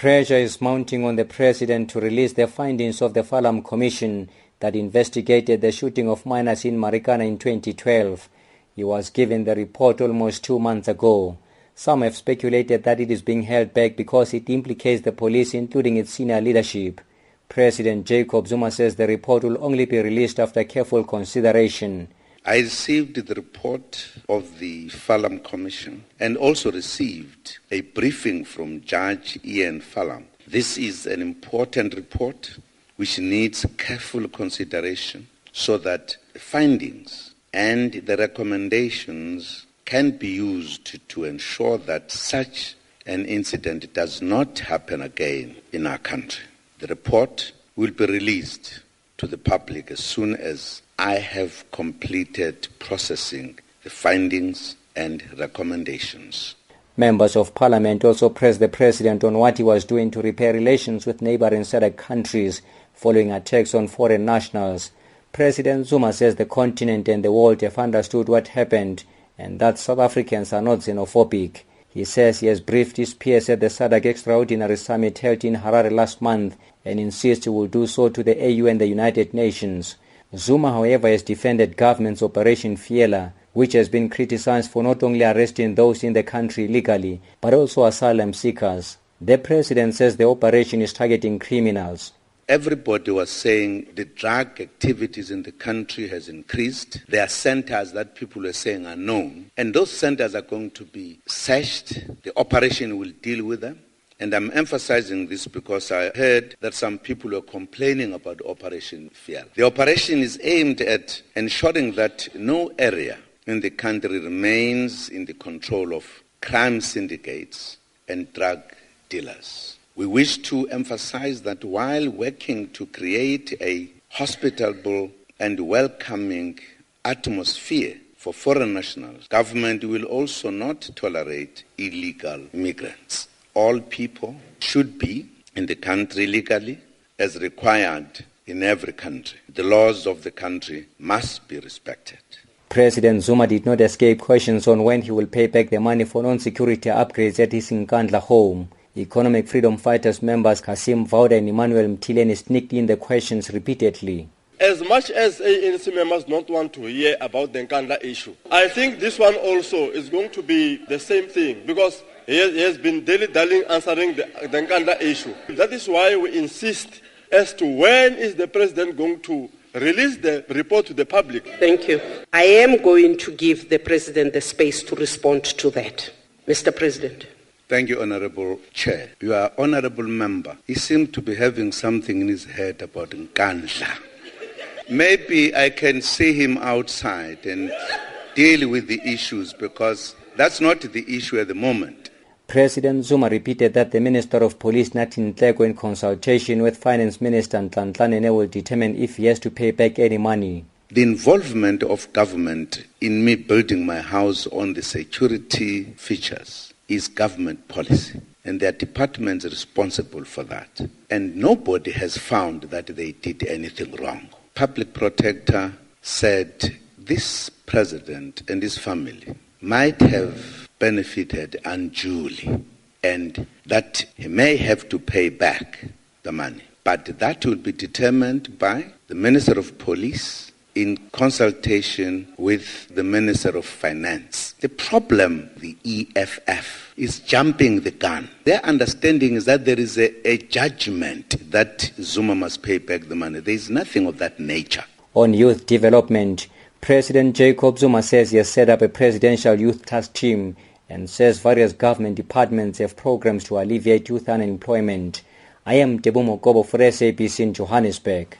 Pressure is mounting on the president to release the findings of the Farlam Commission that investigated the shooting of miners in Marikana in 2012. He was given the report almost two months ago. Some have speculated that it is being held back because it implicates the police, including its senior leadership. President Jacob Zuma says the report will only be released after careful consideration. I received the report of the Farlam Commission and also received a briefing from Judge Ian Farlam. This is an important report which needs careful consideration so that findings and the recommendations can be used to ensure that such an incident does not happen again in our country. The report will be released to the public as soon as I have completed processing the findings and recommendations. Members of parliament also pressed the president on what he was doing to repair relations with neighboring SADC countries following attacks on foreign nationals. President Zuma says the continent and the world have understood what happened and that South Africans are not xenophobic. He says he has briefed his peers at the SADC Extraordinary Summit held in Harare last month and insists he will do so to the AU and the United Nations. Zuma, however, has defended government's Operation Fiela, which has been criticized for not only arresting those in the country illegally, but also asylum seekers. The president says the operation is targeting criminals. Everybody was saying the drug activities in the country has increased. There are centers that people are saying are known, and those centers are going to be searched. The operation will deal with them. And I'm emphasizing this because I heard that some people were complaining about Operation Fiel. The operation is aimed at ensuring that no area in the country remains in the control of crime syndicates and drug dealers. We wish to emphasize that while working to create a hospitable and welcoming atmosphere for foreign nationals, government will also not tolerate illegal immigrants all people should be in the country legally as required in every country. The laws of the country must be respected. President Zuma did not escape questions on when he will pay back the money for non-security upgrades at his Nkandla home. Economic Freedom Fighters members Kasim Vawda and Emmanuel Mtileni sneaked in the questions repeatedly. As much as ANC members don't want to hear about the Nkandla issue, I think this one also is going to be the same thing because he has, he has been dilly-dallying answering the, the Nkandla issue. That is why we insist as to when is the president going to release the report to the public. Thank you. I am going to give the president the space to respond to that. Mr. President. Thank you, Honorable Chair. You are Honorable Member. He seemed to be having something in his head about Nkandla. Maybe I can see him outside and deal with the issues because that's not the issue at the moment. President Zuma repeated that the Minister of Police Nathi Nhleko in consultation with Finance Minister Nhlanhla Nene will determine if he has to pay back any money. The involvement of government in me building my house on the security features is government policy and there are departments responsible for that. And nobody has found that they did anything wrong. Public Protector said this president and his family might have benefited unduly and that he may have to pay back the money. But that will be determined by the Minister of Police in consultation with the Minister of Finance. The problem, the EFF, is jumping the gun. Their understanding is that there is a, a judgment that Zuma must pay back the money. There is nothing of that nature. On youth development, President Jacob Zuma says he has set up a presidential youth task team and says various government departments have programs to alleviate youth unemployment. I am Debumo Kobo for SABC in Johannesburg.